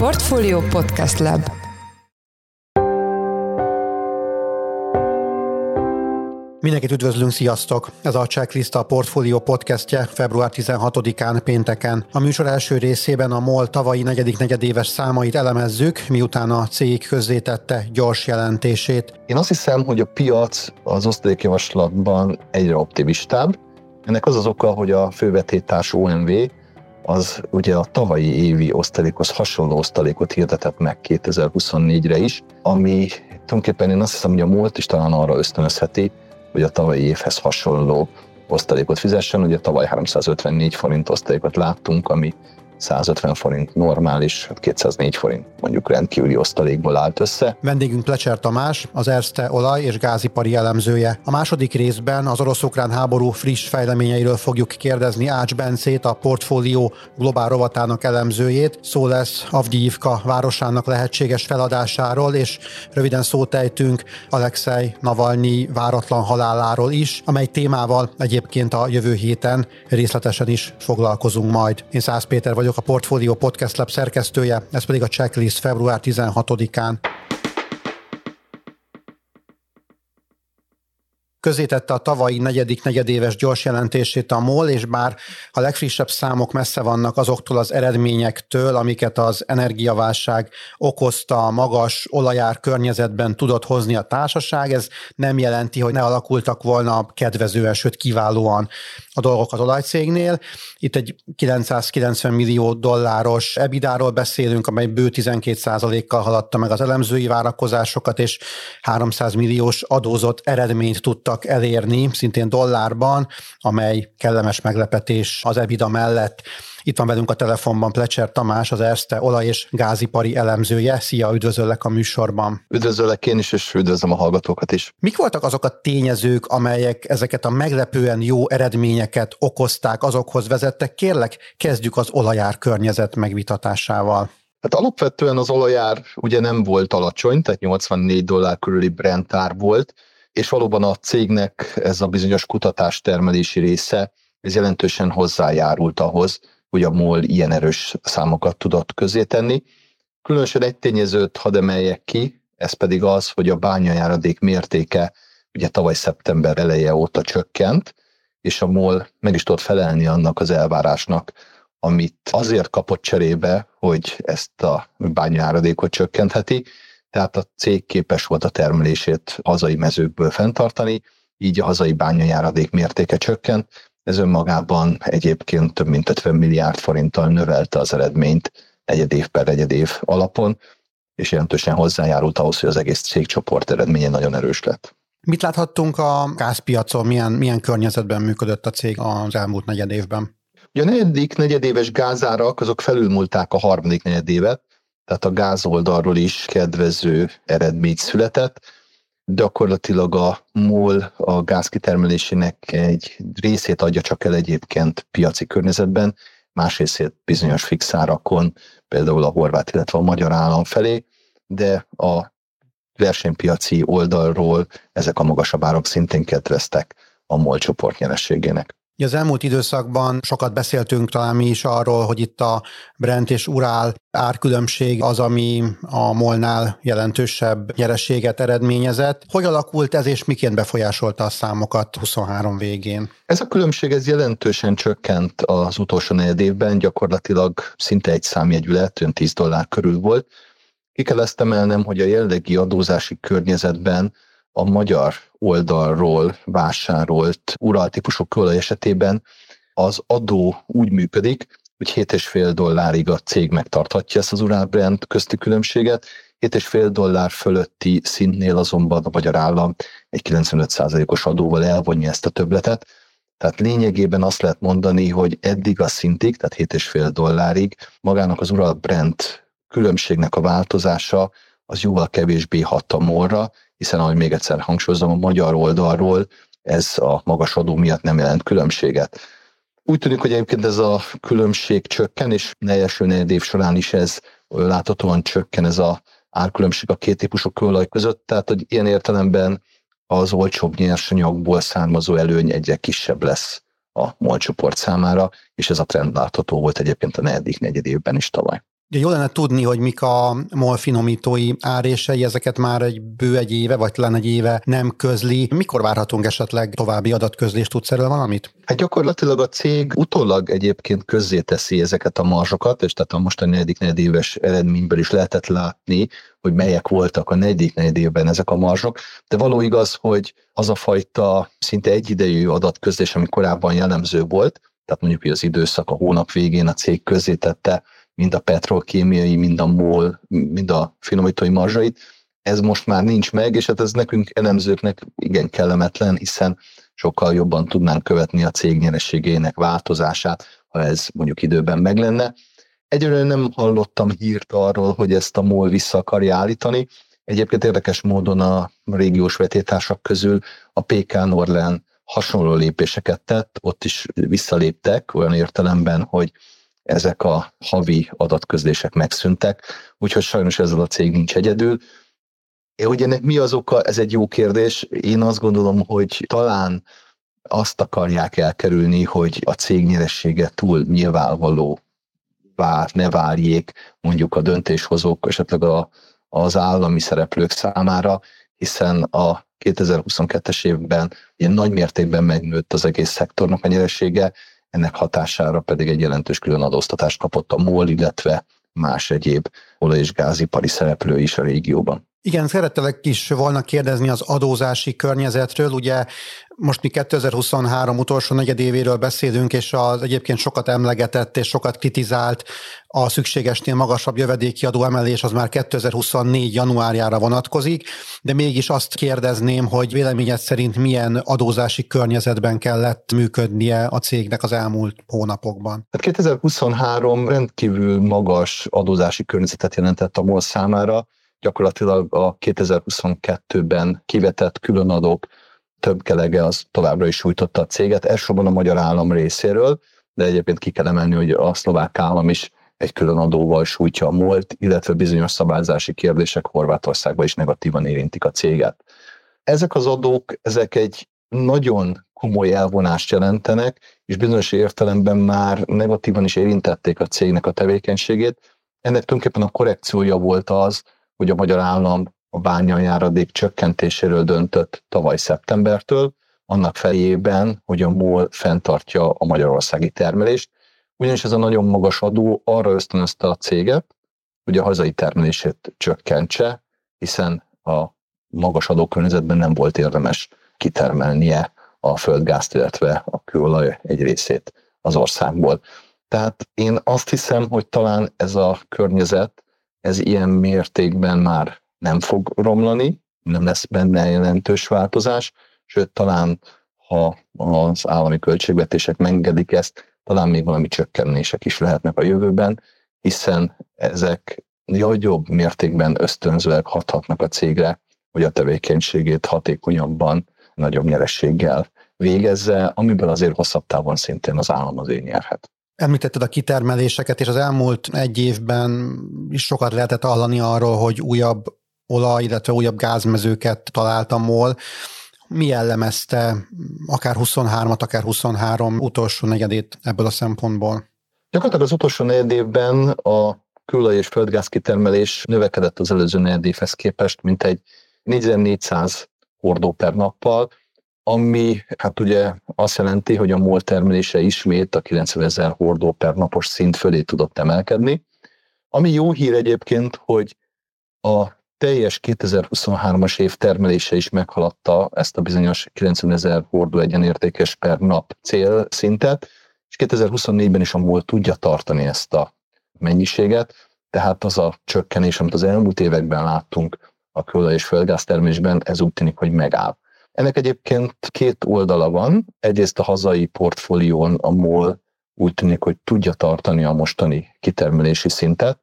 Portfolio Podcast Lab Mindenkit üdvözlünk, sziasztok! Ez a Checklist a Portfolio podcastje február 16-án pénteken. A műsor első részében a MOL tavalyi negyedik negyedéves számait elemezzük, miután a cég közzétette gyors jelentését. Én azt hiszem, hogy a piac az osztalékjavaslatban egyre optimistább. Ennek az az oka, hogy a fővetétárs OMV az ugye a tavalyi évi osztalékhoz hasonló osztalékot hirdetett meg 2024-re is, ami tulajdonképpen én azt hiszem, hogy a múlt is talán arra ösztönözheti, hogy a tavalyi évhez hasonló osztalékot fizessen. Ugye tavaly 354 forint osztalékot láttunk, ami 150 forint normális, 204 forint mondjuk rendkívüli osztalékból állt össze. Vendégünk Plecser Tamás, az Erste olaj- és gázipari elemzője. A második részben az orosz-ukrán háború friss fejleményeiről fogjuk kérdezni Ács Bencét, a portfólió globál rovatának elemzőjét. Szó lesz Avdiivka városának lehetséges feladásáról, és röviden szót ejtünk Alexei Navalnyi váratlan haláláról is, amely témával egyébként a jövő héten részletesen is foglalkozunk majd. Én Szász Péter vagyok, vagyok a Portfolio Podcast Lab szerkesztője, ez pedig a checklist február 16-án. Közétette a tavalyi negyedik negyedéves gyors jelentését a MOL, és bár a legfrissebb számok messze vannak azoktól az eredményektől, amiket az energiaválság okozta a magas olajár környezetben tudott hozni a társaság, ez nem jelenti, hogy ne alakultak volna kedvezően, sőt kiválóan a dolgok az olajcégnél. Itt egy 990 millió dolláros ebidáról beszélünk, amely bő 12%-kal haladta meg az elemzői várakozásokat, és 300 milliós adózott eredményt tudtak elérni, szintén dollárban, amely kellemes meglepetés az EBITDA mellett. Itt van velünk a telefonban Plecser Tamás, az Erste olaj- és gázipari elemzője. Szia, üdvözöllek a műsorban. Üdvözöllek én is, és üdvözlöm a hallgatókat is. Mik voltak azok a tényezők, amelyek ezeket a meglepően jó eredményeket okozták, azokhoz vezettek? Kérlek, kezdjük az olajár környezet megvitatásával. Hát alapvetően az olajár ugye nem volt alacsony, tehát 84 dollár körüli Brent ár volt, és valóban a cégnek ez a bizonyos kutatás termelési része, ez jelentősen hozzájárult ahhoz, hogy a MOL ilyen erős számokat tudott közé tenni. Különösen egy tényezőt hadd emeljek ki, ez pedig az, hogy a bányajáradék mértéke ugye tavaly szeptember eleje óta csökkent, és a MOL meg is tudott felelni annak az elvárásnak, amit azért kapott cserébe, hogy ezt a bányajáradékot csökkentheti, tehát a cég képes volt a termelését hazai mezőkből fenntartani, így a hazai bányajáradék mértéke csökkent, ez önmagában egyébként több mint 50 milliárd forinttal növelte az eredményt negyed év per negyed év alapon, és jelentősen hozzájárult ahhoz, hogy az egész cégcsoport eredménye nagyon erős lett. Mit láthattunk a gázpiacon, milyen, milyen környezetben működött a cég az elmúlt negyed évben? Ugye a negyedik negyedéves gázárak azok felülmúlták a harmadik negyedévet, tehát a gáz oldalról is kedvező eredmény született gyakorlatilag a MOL a gázkitermelésének egy részét adja csak el egyébként piaci környezetben, más részét bizonyos fixárakon, például a horvát, illetve a magyar állam felé, de a versenypiaci oldalról ezek a magasabb árak szintén kedveztek a MOL csoport nyerességének. Az elmúlt időszakban sokat beszéltünk talán mi is arról, hogy itt a Brent és Urál árkülönbség az, ami a Molnál jelentősebb nyereséget eredményezett. Hogy alakult ez, és miként befolyásolta a számokat 23 végén? Ez a különbség ez jelentősen csökkent az utolsó negyed évben, gyakorlatilag szinte egy számjegyű lett, 10 dollár körül volt. Ki kell ezt emelnem, hogy a jelenlegi adózási környezetben a magyar oldalról vásárolt uraltípusú kőolaj esetében az adó úgy működik, hogy 7,5 dollárig a cég megtarthatja ezt az Ural brand közti különbséget, 7,5 dollár fölötti szintnél azonban a magyar állam egy 95%-os adóval elvonja ezt a töbletet. Tehát lényegében azt lehet mondani, hogy eddig a szintig, tehát 7,5 dollárig magának az Ural brand különbségnek a változása az jóval kevésbé hat a morra, hiszen ahogy még egyszer hangsúlyozom, a magyar oldalról ez a magas adó miatt nem jelent különbséget. Úgy tűnik, hogy egyébként ez a különbség csökken, és ne első negyed év során is ez láthatóan csökken ez a árkülönbség a két típusú kőolaj között, tehát hogy ilyen értelemben az olcsóbb nyersanyagból származó előny egyre kisebb lesz a MOL csoport számára, és ez a trend látható volt egyébként a negyedik negyed évben is tavaly. Ugye jó lenne tudni, hogy mik a MOL finomítói árései, ezeket már egy bő egy éve, vagy talán egy éve nem közli. Mikor várhatunk esetleg további adatközlést? Tudsz erről valamit? Hát gyakorlatilag a cég utólag egyébként közzéteszi ezeket a marzsokat, és tehát a mostani negyedik negyedéves eredményből is lehetett látni, hogy melyek voltak a negyedik negyedévben ezek a marzsok, de való igaz, hogy az a fajta szinte egyidejű adatközlés, ami korábban jellemző volt, tehát mondjuk hogy az időszak a hónap végén a cég közzétette mind a petrolkémiai, mind a MOL, mind a finomítói marzsait, ez most már nincs meg, és hát ez nekünk elemzőknek igen kellemetlen, hiszen sokkal jobban tudnánk követni a cég nyerességének változását, ha ez mondjuk időben meg lenne. Egyelőre nem hallottam hírt arról, hogy ezt a MOL vissza akarja állítani. Egyébként érdekes módon a régiós vetétársak közül a PK Norlen hasonló lépéseket tett, ott is visszaléptek olyan értelemben, hogy ezek a havi adatközlések megszűntek, úgyhogy sajnos ezzel a cég nincs egyedül. Hogy ennek mi az oka, ez egy jó kérdés. Én azt gondolom, hogy talán azt akarják elkerülni, hogy a cég nyeressége túl nyilvánvaló vár, ne várjék mondjuk a döntéshozók, esetleg a, az állami szereplők számára, hiszen a 2022-es évben ilyen nagy mértékben megnőtt az egész szektornak a nyeressége, ennek hatására pedig egy jelentős külön adóztatást kapott a MOL, illetve más egyéb olaj- és gázipari szereplő is a régióban. Igen, szerettelek is volna kérdezni az adózási környezetről. Ugye most mi 2023 utolsó negyedévéről beszélünk, és az egyébként sokat emlegetett és sokat kritizált a szükségesnél magasabb jövedéki adó emelés az már 2024 januárjára vonatkozik, de mégis azt kérdezném, hogy véleményed szerint milyen adózási környezetben kellett működnie a cégnek az elmúlt hónapokban? Hát 2023 rendkívül magas adózási környezetet jelentett a MOL számára, gyakorlatilag a 2022-ben kivetett különadók több kelege az továbbra is sújtotta a céget, elsősorban a magyar állam részéről, de egyébként ki kell emelni, hogy a szlovák állam is egy külön adóval sújtja a múlt, illetve bizonyos szabályzási kérdések Horvátországban is negatívan érintik a céget. Ezek az adók, ezek egy nagyon komoly elvonást jelentenek, és bizonyos értelemben már negatívan is érintették a cégnek a tevékenységét. Ennek tulajdonképpen a korrekciója volt az, hogy a magyar állam a bányajáradék csökkentéséről döntött tavaly szeptembertől, annak fejében, hogy a MOL fenntartja a magyarországi termelést, ugyanis ez a nagyon magas adó arra ösztönözte a céget, hogy a hazai termelését csökkentse, hiszen a magas adókörnyezetben nem volt érdemes kitermelnie a földgázt, illetve a kőolaj egy részét az országból. Tehát én azt hiszem, hogy talán ez a környezet ez ilyen mértékben már nem fog romlani, nem lesz benne jelentős változás, sőt talán ha az állami költségvetések megengedik ezt, talán még valami csökkenések is lehetnek a jövőben, hiszen ezek nagyobb mértékben ösztönzőek hathatnak a cégre, hogy a tevékenységét hatékonyabban, nagyobb nyerességgel végezze, amiből azért hosszabb távon szintén az állam azért nyerhet. Említetted a kitermeléseket, és az elmúlt egy évben is sokat lehetett hallani arról, hogy újabb olaj, illetve újabb gázmezőket találtam MOL. Mi jellemezte akár 23-at, akár 23 utolsó negyedét ebből a szempontból? Gyakorlatilag az utolsó negyed évben a kőolaj és földgáz kitermelés növekedett az előző negyed évhez képest, mint egy 4400 hordó per nappal, ami hát ugye azt jelenti, hogy a MOL termelése ismét a 90 ezer hordó per napos szint fölé tudott emelkedni. Ami jó hír egyébként, hogy a teljes 2023-as év termelése is meghaladta ezt a bizonyos 90 ezer hordó egyenértékes per nap célszintet, és 2024-ben is a MOL tudja tartani ezt a mennyiséget, tehát az a csökkenés, amit az elmúlt években láttunk a kőolaj és földgáztermésben, ez úgy tűnik, hogy megáll. Ennek egyébként két oldala van. Egyrészt a hazai portfólión a MOL úgy tűnik, hogy tudja tartani a mostani kitermelési szintet,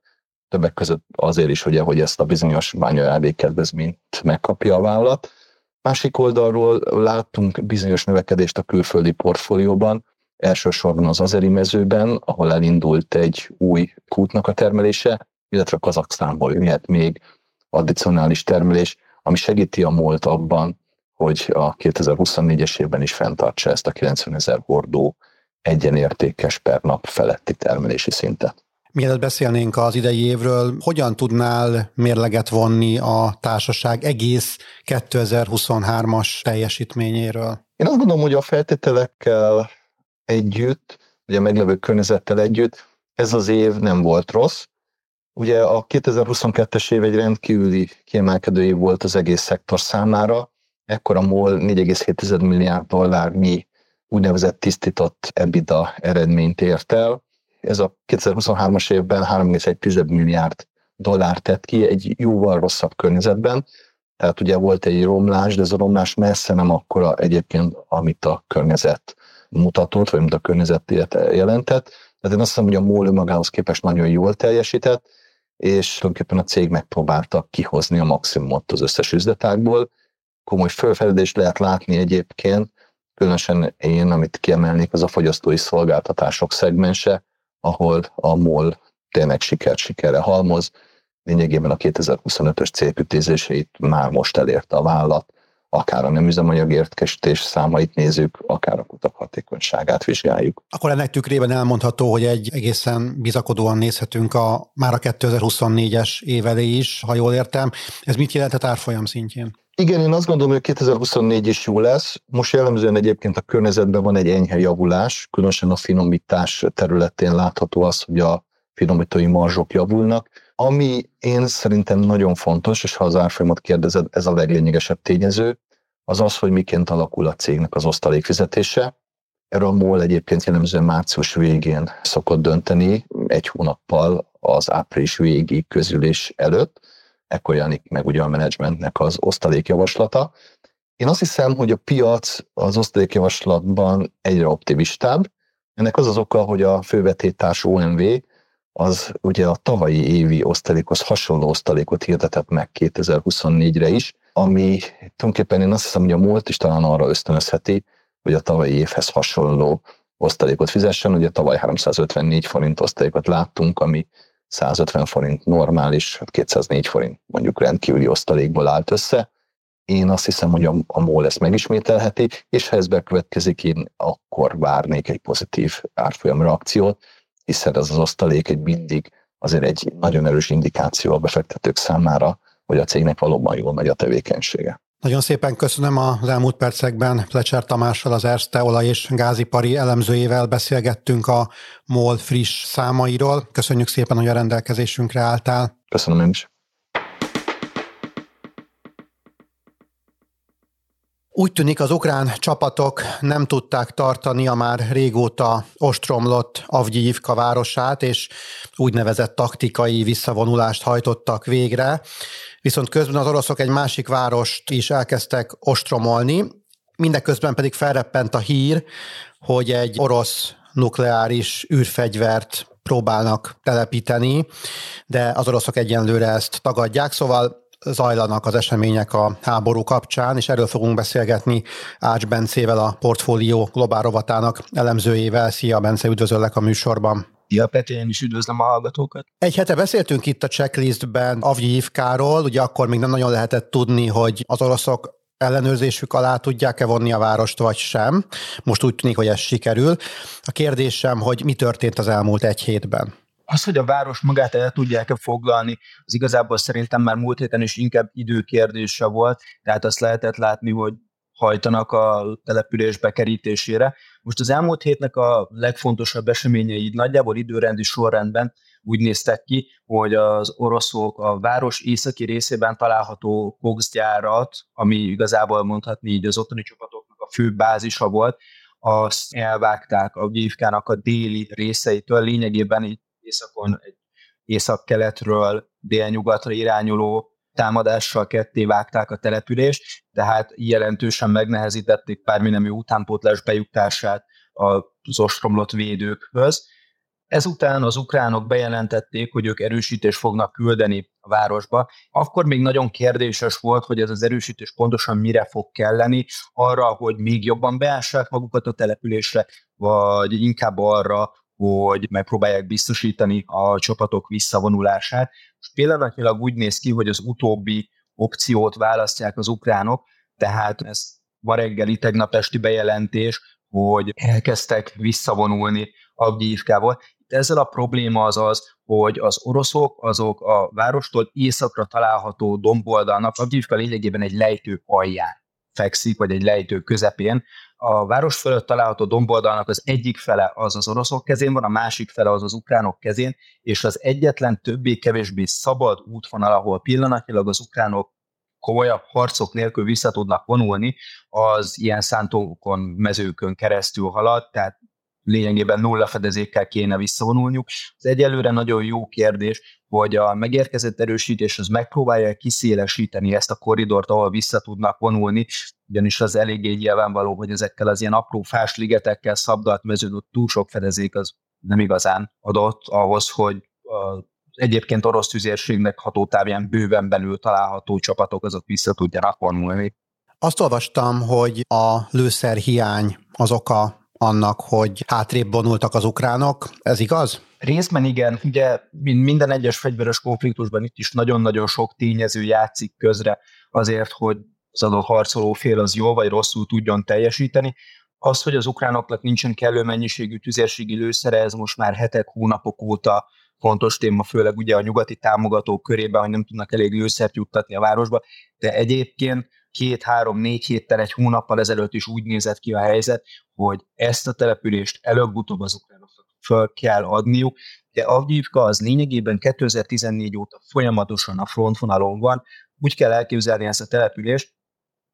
többek között azért is, ugye, hogy ezt a bizonyos bányajárdék kedvezményt megkapja a vállalat. Másik oldalról láttunk bizonyos növekedést a külföldi portfólióban, elsősorban az azeri mezőben, ahol elindult egy új kútnak a termelése, illetve Kazaksztánból jöhet még addicionális termelés, ami segíti a MOLT abban, hogy a 2024-es évben is fenntartsa ezt a 90 ezer hordó egyenértékes per nap feletti termelési szintet. Mielőtt beszélnénk az idei évről, hogyan tudnál mérleget vonni a társaság egész 2023-as teljesítményéről? Én azt gondolom, hogy a feltételekkel együtt, ugye a meglevő környezettel együtt, ez az év nem volt rossz. Ugye a 2022-es év egy rendkívüli kiemelkedő év volt az egész szektor számára, ekkor a MOL 4,7 milliárd dollárnyi úgynevezett tisztított EBITDA eredményt ért el. Ez a 2023-as évben 3,1 milliárd dollár tett ki egy jóval rosszabb környezetben. Tehát ugye volt egy romlás, de ez a romlás messze nem akkora egyébként, amit a környezet mutatott, vagy amit a környezet jelentett. Tehát én azt hiszem, hogy a MOL magához képest nagyon jól teljesített, és tulajdonképpen a cég megpróbálta kihozni a maximumot az összes üzletágból. Komoly fölfeledést lehet látni egyébként, különösen én, amit kiemelnék, az a fogyasztói szolgáltatások szegmense, ahol a MOL tényleg sikert sikerre halmoz, lényegében a 2025-ös célkütézéseit már most elérte a vállalat, akár a nem üzemanyagértkesítés számait nézzük, akár a kutak hatékonyságát vizsgáljuk. Akkor ennek tükrében elmondható, hogy egy egészen bizakodóan nézhetünk a, már a 2024-es év elé is, ha jól értem. Ez mit jelentett árfolyam szintjén? Igen, én azt gondolom, hogy 2024 is jó lesz. Most jellemzően egyébként a környezetben van egy enyhe javulás, különösen a finomítás területén látható az, hogy a finomítói marzsok javulnak. Ami én szerintem nagyon fontos, és ha az árfolyamot kérdezed, ez a leglényegesebb tényező, az az, hogy miként alakul a cégnek az osztalék fizetése. Erről a MOL egyébként jellemzően március végén szokott dönteni, egy hónappal az április végi közülés előtt, ekkor jelenik meg ugye a menedzsmentnek az osztalékjavaslata. Én azt hiszem, hogy a piac az osztalékjavaslatban egyre optimistább. Ennek az az oka, hogy a fővetétárs OMV az ugye a tavalyi évi osztalékhoz hasonló osztalékot hirdetett meg 2024-re is, ami tulajdonképpen én azt hiszem, hogy a múlt is talán arra ösztönözheti, hogy a tavalyi évhez hasonló osztalékot fizessen. Ugye tavaly 354 forint osztalékot láttunk, ami 150 forint normális, 204 hát forint mondjuk rendkívüli osztalékból állt össze. Én azt hiszem, hogy a, a MOL ezt megismételheti, és ha ez bekövetkezik, én akkor várnék egy pozitív árfolyam reakciót, hiszen ez az osztalék egy mindig azért egy nagyon erős indikáció a befektetők számára, hogy a cégnek valóban jól megy a tevékenysége. Nagyon szépen köszönöm az elmúlt percekben Plecser Tamással, az Erste olaj és gázipari elemzőjével beszélgettünk a MOL friss számairól. Köszönjük szépen, hogy a rendelkezésünkre álltál. Köszönöm én is. Úgy tűnik, az ukrán csapatok nem tudták tartani a már régóta ostromlott Avgyivka városát, és úgynevezett taktikai visszavonulást hajtottak végre. Viszont közben az oroszok egy másik várost is elkezdtek ostromolni, mindeközben pedig felreppent a hír, hogy egy orosz nukleáris űrfegyvert próbálnak telepíteni, de az oroszok egyenlőre ezt tagadják, szóval zajlanak az események a háború kapcsán, és erről fogunk beszélgetni Ács Bencével, a portfólió globál rovatának elemzőjével. Szia, Bence, üdvözöllek a műsorban. Szia, Peti, én is üdvözlöm a hallgatókat. Egy hete beszéltünk itt a checklistben Avgyivkáról, ugye akkor még nem nagyon lehetett tudni, hogy az oroszok ellenőrzésük alá tudják-e vonni a várost, vagy sem. Most úgy tűnik, hogy ez sikerül. A kérdésem, hogy mi történt az elmúlt egy hétben? Az, hogy a város magát el tudják-e foglalni, az igazából szerintem már múlt héten is inkább időkérdése volt, tehát azt lehetett látni, hogy hajtanak a település bekerítésére. Most az elmúlt hétnek a legfontosabb eseményei nagyjából időrendi sorrendben úgy néztek ki, hogy az oroszok a város északi részében található kokszgyárat, ami igazából mondhatni így az ottani csapatoknak a fő bázisa volt, azt elvágták a Gyívkának a déli részeitől, lényegében itt északon egy észak-keletről délnyugatra irányuló támadással ketté vágták a települést, tehát jelentősen megnehezítették párminemű utánpótlás bejutását az ostromlott védőkhöz. Ezután az ukránok bejelentették, hogy ők erősítést fognak küldeni a városba. Akkor még nagyon kérdéses volt, hogy ez az erősítés pontosan mire fog kelleni, arra, hogy még jobban beássák magukat a településre, vagy inkább arra, hogy megpróbálják biztosítani a csapatok visszavonulását. Most pillanatnyilag úgy néz ki, hogy az utóbbi opciót választják az ukránok, tehát ez ma reggeli, tegnap esti bejelentés, hogy elkezdtek visszavonulni Avgyívkából. ezzel a probléma az az, hogy az oroszok azok a várostól északra található domboldalnak, Avgyivka lényegében egy lejtő alján fekszik, vagy egy lejtő közepén. A város fölött található domboldalnak az egyik fele az az oroszok kezén van, a másik fele az az ukránok kezén, és az egyetlen többé-kevésbé szabad útvonal, ahol pillanatnyilag az ukránok komolyabb harcok nélkül vissza tudnak vonulni, az ilyen szántókon, mezőkön keresztül halad, tehát lényegében nulla fedezékkel kéne visszavonulniuk. Ez egyelőre nagyon jó kérdés, hogy a megérkezett erősítés az megpróbálja kiszélesíteni ezt a koridort, ahol vissza tudnak vonulni, ugyanis az eléggé nyilvánvaló, hogy ezekkel az ilyen apró fásligetekkel szabdalt mezőn túl sok fedezék az nem igazán adott ahhoz, hogy a egyébként orosz tüzérségnek hatótávján bőven belül található csapatok azok vissza tudjanak vonulni. Azt olvastam, hogy a lőszer hiány az oka annak, hogy hátrébb vonultak az ukránok. Ez igaz? Részben igen. Ugye minden egyes fegyveres konfliktusban itt is nagyon-nagyon sok tényező játszik közre azért, hogy az adott harcoló fél az jól vagy rosszul tudjon teljesíteni. Az, hogy az ukránoknak nincsen kellő mennyiségű tüzérségi lőszere, ez most már hetek, hónapok óta fontos téma, főleg ugye a nyugati támogatók körében, hogy nem tudnak elég lőszert juttatni a városba, de egyébként két-három-négy héttel, egy hónappal ezelőtt is úgy nézett ki a helyzet, hogy ezt a települést előbb-utóbb az ukránoknak föl kell adniuk. De Avgyívka az lényegében 2014 óta folyamatosan a frontvonalon van. Úgy kell elképzelni ezt a települést,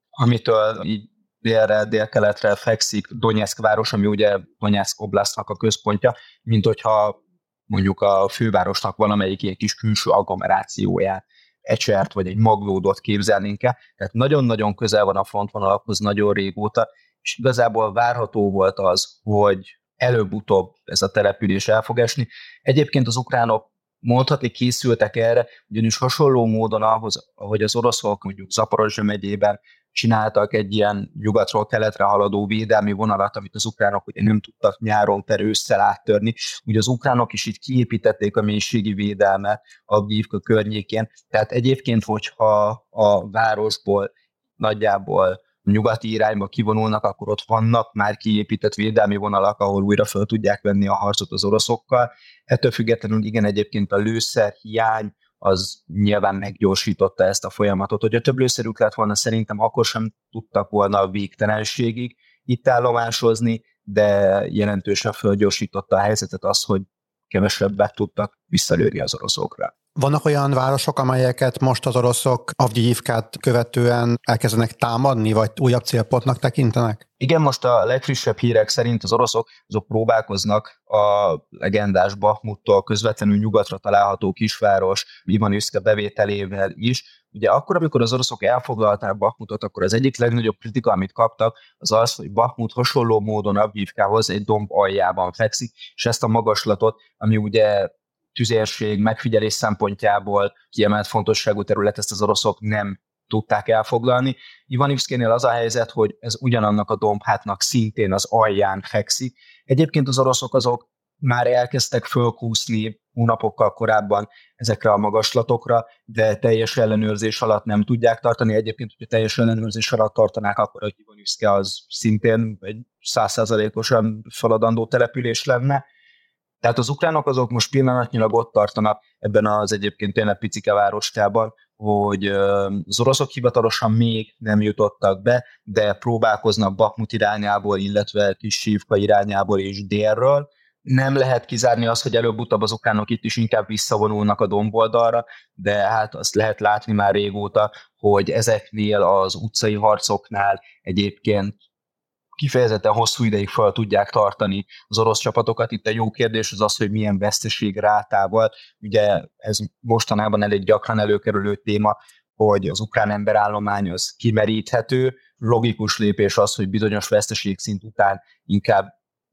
amitől így délre, délkeletre fekszik Donetsk város, ami ugye Donetsk oblastnak a központja, mint hogyha mondjuk a fővárosnak valamelyik ilyen kis külső agglomerációját ecsert vagy egy maglódot képzelnénk el. Tehát nagyon-nagyon közel van a frontvonalakhoz nagyon régóta, és igazából várható volt az, hogy előbb-utóbb ez a település el fog esni. Egyébként az ukránok mondhatni készültek erre, ugyanis hasonló módon ahhoz, ahogy az oroszok mondjuk Zaporozsa megyében csináltak egy ilyen nyugatról keletre haladó védelmi vonalat, amit az ukránok ugye nem tudtak nyáron per ősszel áttörni. Ugye az ukránok is itt kiépítették a mélységi védelmet a Gívka környékén. Tehát egyébként, hogyha a városból nagyjából nyugati irányba kivonulnak, akkor ott vannak már kiépített védelmi vonalak, ahol újra föl tudják venni a harcot az oroszokkal. Ettől függetlenül igen, egyébként a lőszer hiány, az nyilván meggyorsította ezt a folyamatot. Hogyha több lőszerük lett volna, szerintem akkor sem tudtak volna a végtelenségig itt állomásozni, de jelentősen fölgyorsította a helyzetet az, hogy kevesebbet tudtak visszalőni az oroszokra. Vannak olyan városok, amelyeket most az oroszok Avgyivkát követően elkezdenek támadni, vagy újabb célpontnak tekintenek? Igen, most a legfrissebb hírek szerint az oroszok azok próbálkoznak a legendás Bahmuttól közvetlenül nyugatra található kisváros Ivanivszka bevételével is. Ugye akkor, amikor az oroszok elfoglalták Bahmutot, akkor az egyik legnagyobb kritika, amit kaptak, az az, hogy Bahmut hasonló módon Avgyivkához egy domb aljában fekszik, és ezt a magaslatot, ami ugye tüzérség, megfigyelés szempontjából kiemelt fontosságú terület, ezt az oroszok nem tudták elfoglalni. Ivanivszkénél az a helyzet, hogy ez ugyanannak a dombhátnak szintén az alján fekszik. Egyébként az oroszok azok már elkezdtek fölkúszni hónapokkal korábban ezekre a magaslatokra, de teljes ellenőrzés alatt nem tudják tartani. Egyébként, hogyha teljes ellenőrzés alatt tartanák, akkor a Ivanivszke az szintén egy százszázalékosan feladandó település lenne. Tehát az ukránok azok most pillanatnyilag ott tartanak ebben az egyébként tényleg picike városkában, hogy az oroszok hivatalosan még nem jutottak be, de próbálkoznak Bakmut irányából, illetve kis Sívka irányából és délről. Nem lehet kizárni azt, hogy előbb-utóbb az ukránok itt is inkább visszavonulnak a domboldalra, de hát azt lehet látni már régóta, hogy ezeknél az utcai harcoknál egyébként kifejezetten hosszú ideig fel tudják tartani az orosz csapatokat. Itt egy jó kérdés az az, hogy milyen veszteség rátával. Ugye ez mostanában elég gyakran előkerülő téma, hogy az ukrán emberállomány az kimeríthető. Logikus lépés az, hogy bizonyos veszteségszint után inkább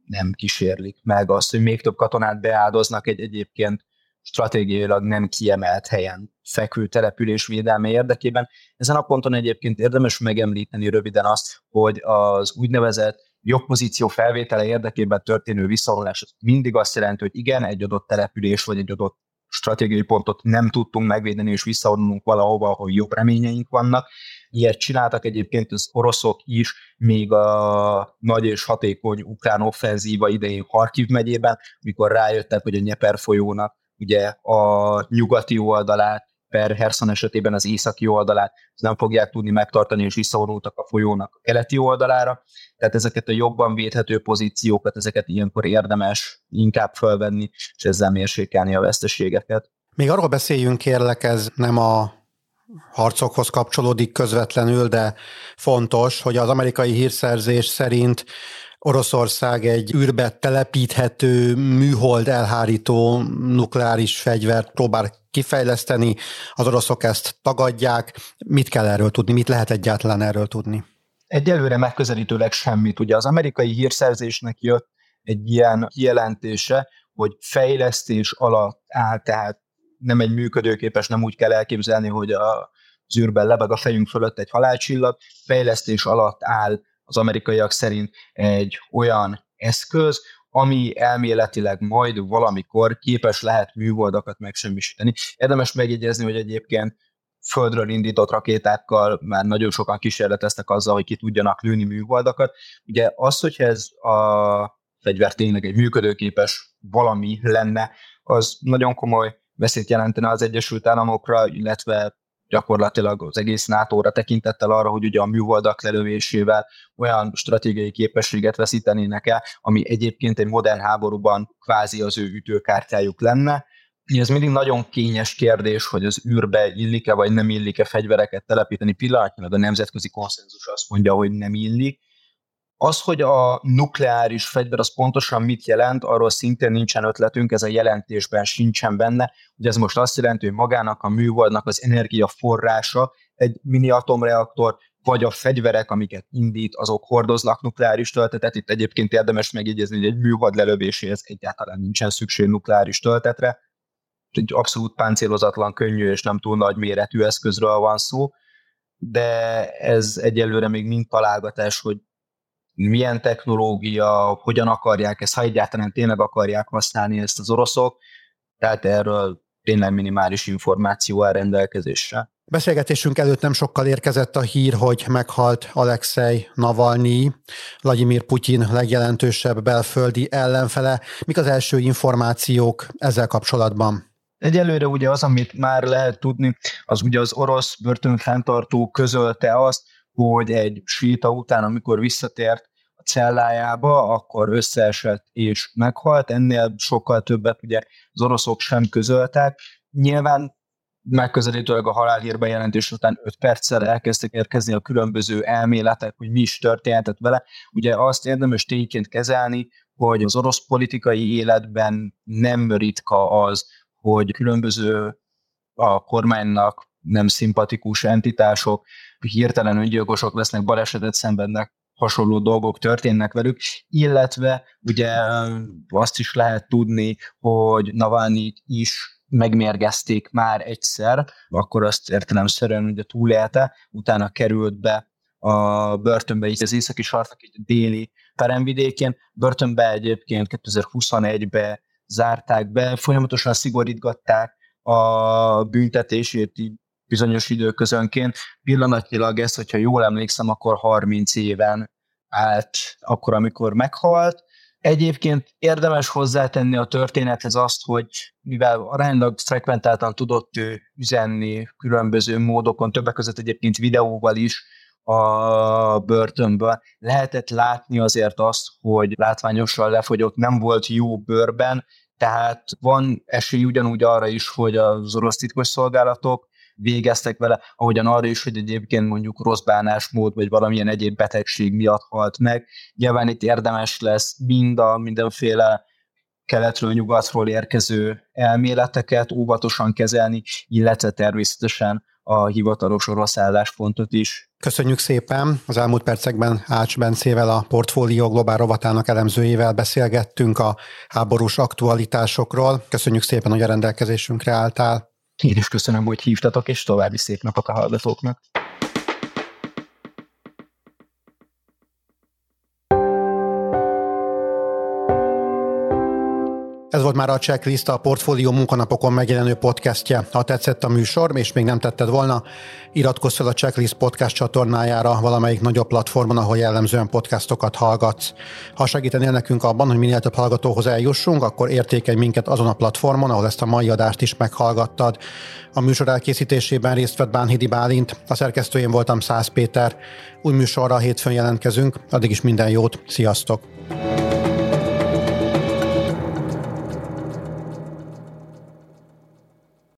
nem kísérlik meg azt, hogy még több katonát beáldoznak egy egyébként stratégiailag nem kiemelt helyen fekvő település védelme érdekében. Ezen a ponton egyébként érdemes megemlíteni röviden azt, hogy az úgynevezett jobb pozíció felvétele érdekében történő visszavonulás mindig azt jelenti, hogy igen, egy adott település vagy egy adott stratégiai pontot nem tudtunk megvédeni, és visszavonulunk valahova, ahol jobb reményeink vannak. Ilyet csináltak egyébként az oroszok is, még a nagy és hatékony ukrán offenzíva idején Harkiv megyében, mikor rájöttek, hogy a Nyeper folyónak ugye a nyugati oldalát per Herson esetében az északi oldalát nem fogják tudni megtartani, és visszavonultak a folyónak a keleti oldalára. Tehát ezeket a jobban védhető pozíciókat, ezeket ilyenkor érdemes inkább fölvenni, és ezzel mérsékelni a veszteségeket. Még arról beszéljünk, kérlek, ez nem a harcokhoz kapcsolódik közvetlenül, de fontos, hogy az amerikai hírszerzés szerint Oroszország egy űrbe telepíthető, műhold elhárító nukleáris fegyvert próbál kifejleszteni, az oroszok ezt tagadják. Mit kell erről tudni, mit lehet egyáltalán erről tudni? Egyelőre megközelítőleg semmit. Ugye az amerikai hírszerzésnek jött egy ilyen kijelentése, hogy fejlesztés alatt áll, tehát nem egy működőképes, nem úgy kell elképzelni, hogy a zűrben lebeg a fejünk fölött egy halálcsillag, fejlesztés alatt áll az amerikaiak szerint egy olyan eszköz, ami elméletileg majd valamikor képes lehet műholdakat megsemmisíteni. Érdemes megjegyezni, hogy egyébként földről indított rakétákkal már nagyon sokan kísérleteztek azzal, hogy ki tudjanak lőni műholdakat. Ugye az, hogyha ez a fegyver tényleg egy működőképes valami lenne, az nagyon komoly veszélyt jelentene az Egyesült Államokra, illetve gyakorlatilag az egész NATO-ra tekintettel arra, hogy ugye a műholdak lelövésével olyan stratégiai képességet veszítenének el, ami egyébként egy modern háborúban kvázi az ő ütőkártyájuk lenne. Ez mindig nagyon kényes kérdés, hogy az űrbe illik-e vagy nem illik-e fegyvereket telepíteni. Pillanatnyilag a nemzetközi konszenzus azt mondja, hogy nem illik, az, hogy a nukleáris fegyver az pontosan mit jelent, arról szintén nincsen ötletünk, ez a jelentésben sincsen benne. Ugye ez most azt jelenti, hogy magának a műholdnak az energiaforrása egy mini atomreaktor, vagy a fegyverek, amiket indít, azok hordoznak nukleáris töltetet. Itt egyébként érdemes megjegyezni, hogy egy műhold lelövéséhez egyáltalán nincsen szükség nukleáris töltetre. Egy abszolút páncélozatlan, könnyű és nem túl nagy méretű eszközről van szó, de ez egyelőre még mind találgatás, hogy milyen technológia, hogyan akarják ezt, ha egyáltalán tényleg akarják használni ezt az oroszok, tehát erről tényleg minimális információ áll rendelkezésre. Beszélgetésünk előtt nem sokkal érkezett a hír, hogy meghalt Alexei Navalnyi, Vladimir Putyin legjelentősebb belföldi ellenfele. Mik az első információk ezzel kapcsolatban? Egyelőre ugye az, amit már lehet tudni, az ugye az orosz börtönfenntartó közölte azt, hogy egy síta után, amikor visszatért cellájába, akkor összeesett és meghalt. Ennél sokkal többet ugye az oroszok sem közöltek. Nyilván megközelítőleg a halálhír bejelentés után 5 perccel elkezdtek érkezni a különböző elméletek, hogy mi is történhetett vele. Ugye azt érdemes tényként kezelni, hogy az orosz politikai életben nem ritka az, hogy különböző a kormánynak nem szimpatikus entitások, hirtelen öngyilkosok lesznek, balesetet szenvednek, hasonló dolgok történnek velük, illetve ugye azt is lehet tudni, hogy Navalnyi is megmérgezték már egyszer, akkor azt értelemszerűen ugye túlélte, utána került be a börtönbe, így az északi sarknak egy déli peremvidékén, börtönbe egyébként 2021-be zárták be, folyamatosan szigorítgatták a büntetését így bizonyos időközönként. Pillanatnyilag ez, hogyha jól emlékszem, akkor 30 éven állt akkor, amikor meghalt. Egyébként érdemes hozzátenni a történethez azt, hogy mivel aránylag frekventáltan tudott ő üzenni különböző módokon, többek között egyébként videóval is, a börtönből. Lehetett látni azért azt, hogy látványosan lefogyott, nem volt jó bőrben, tehát van esély ugyanúgy arra is, hogy az orosz titkos szolgálatok végeztek vele, ahogyan arra is, hogy egyébként mondjuk rossz bánásmód, vagy valamilyen egyéb betegség miatt halt meg. Nyilván itt érdemes lesz mind a mindenféle keletről, nyugatról érkező elméleteket óvatosan kezelni, illetve természetesen a hivatalos orosz álláspontot is. Köszönjük szépen! Az elmúlt percekben Ács Bencével, a Portfólió Globál rovatának elemzőjével beszélgettünk a háborús aktualitásokról. Köszönjük szépen, hogy a rendelkezésünkre álltál. Én is köszönöm, hogy hívtatok, és további szép napot a hallgatóknak. Már a Checklist a Portfólió munkanapokon megjelenő podcastje. Ha tetszett a műsor, és még nem tetted volna, iratkozz fel a Checklist podcast csatornájára valamelyik nagyobb platformon, ahol jellemzően podcastokat hallgatsz. Ha segítenél nekünk abban, hogy minél több hallgatóhoz eljussunk, akkor értékelj minket azon a platformon, ahol ezt a mai adást is meghallgattad. A műsor elkészítésében részt vett Bánhidi Bálint, a szerkesztőjén voltam Száz Péter. Új műsorra hétfőn jelentkezünk, addig is minden jót, sziasztok!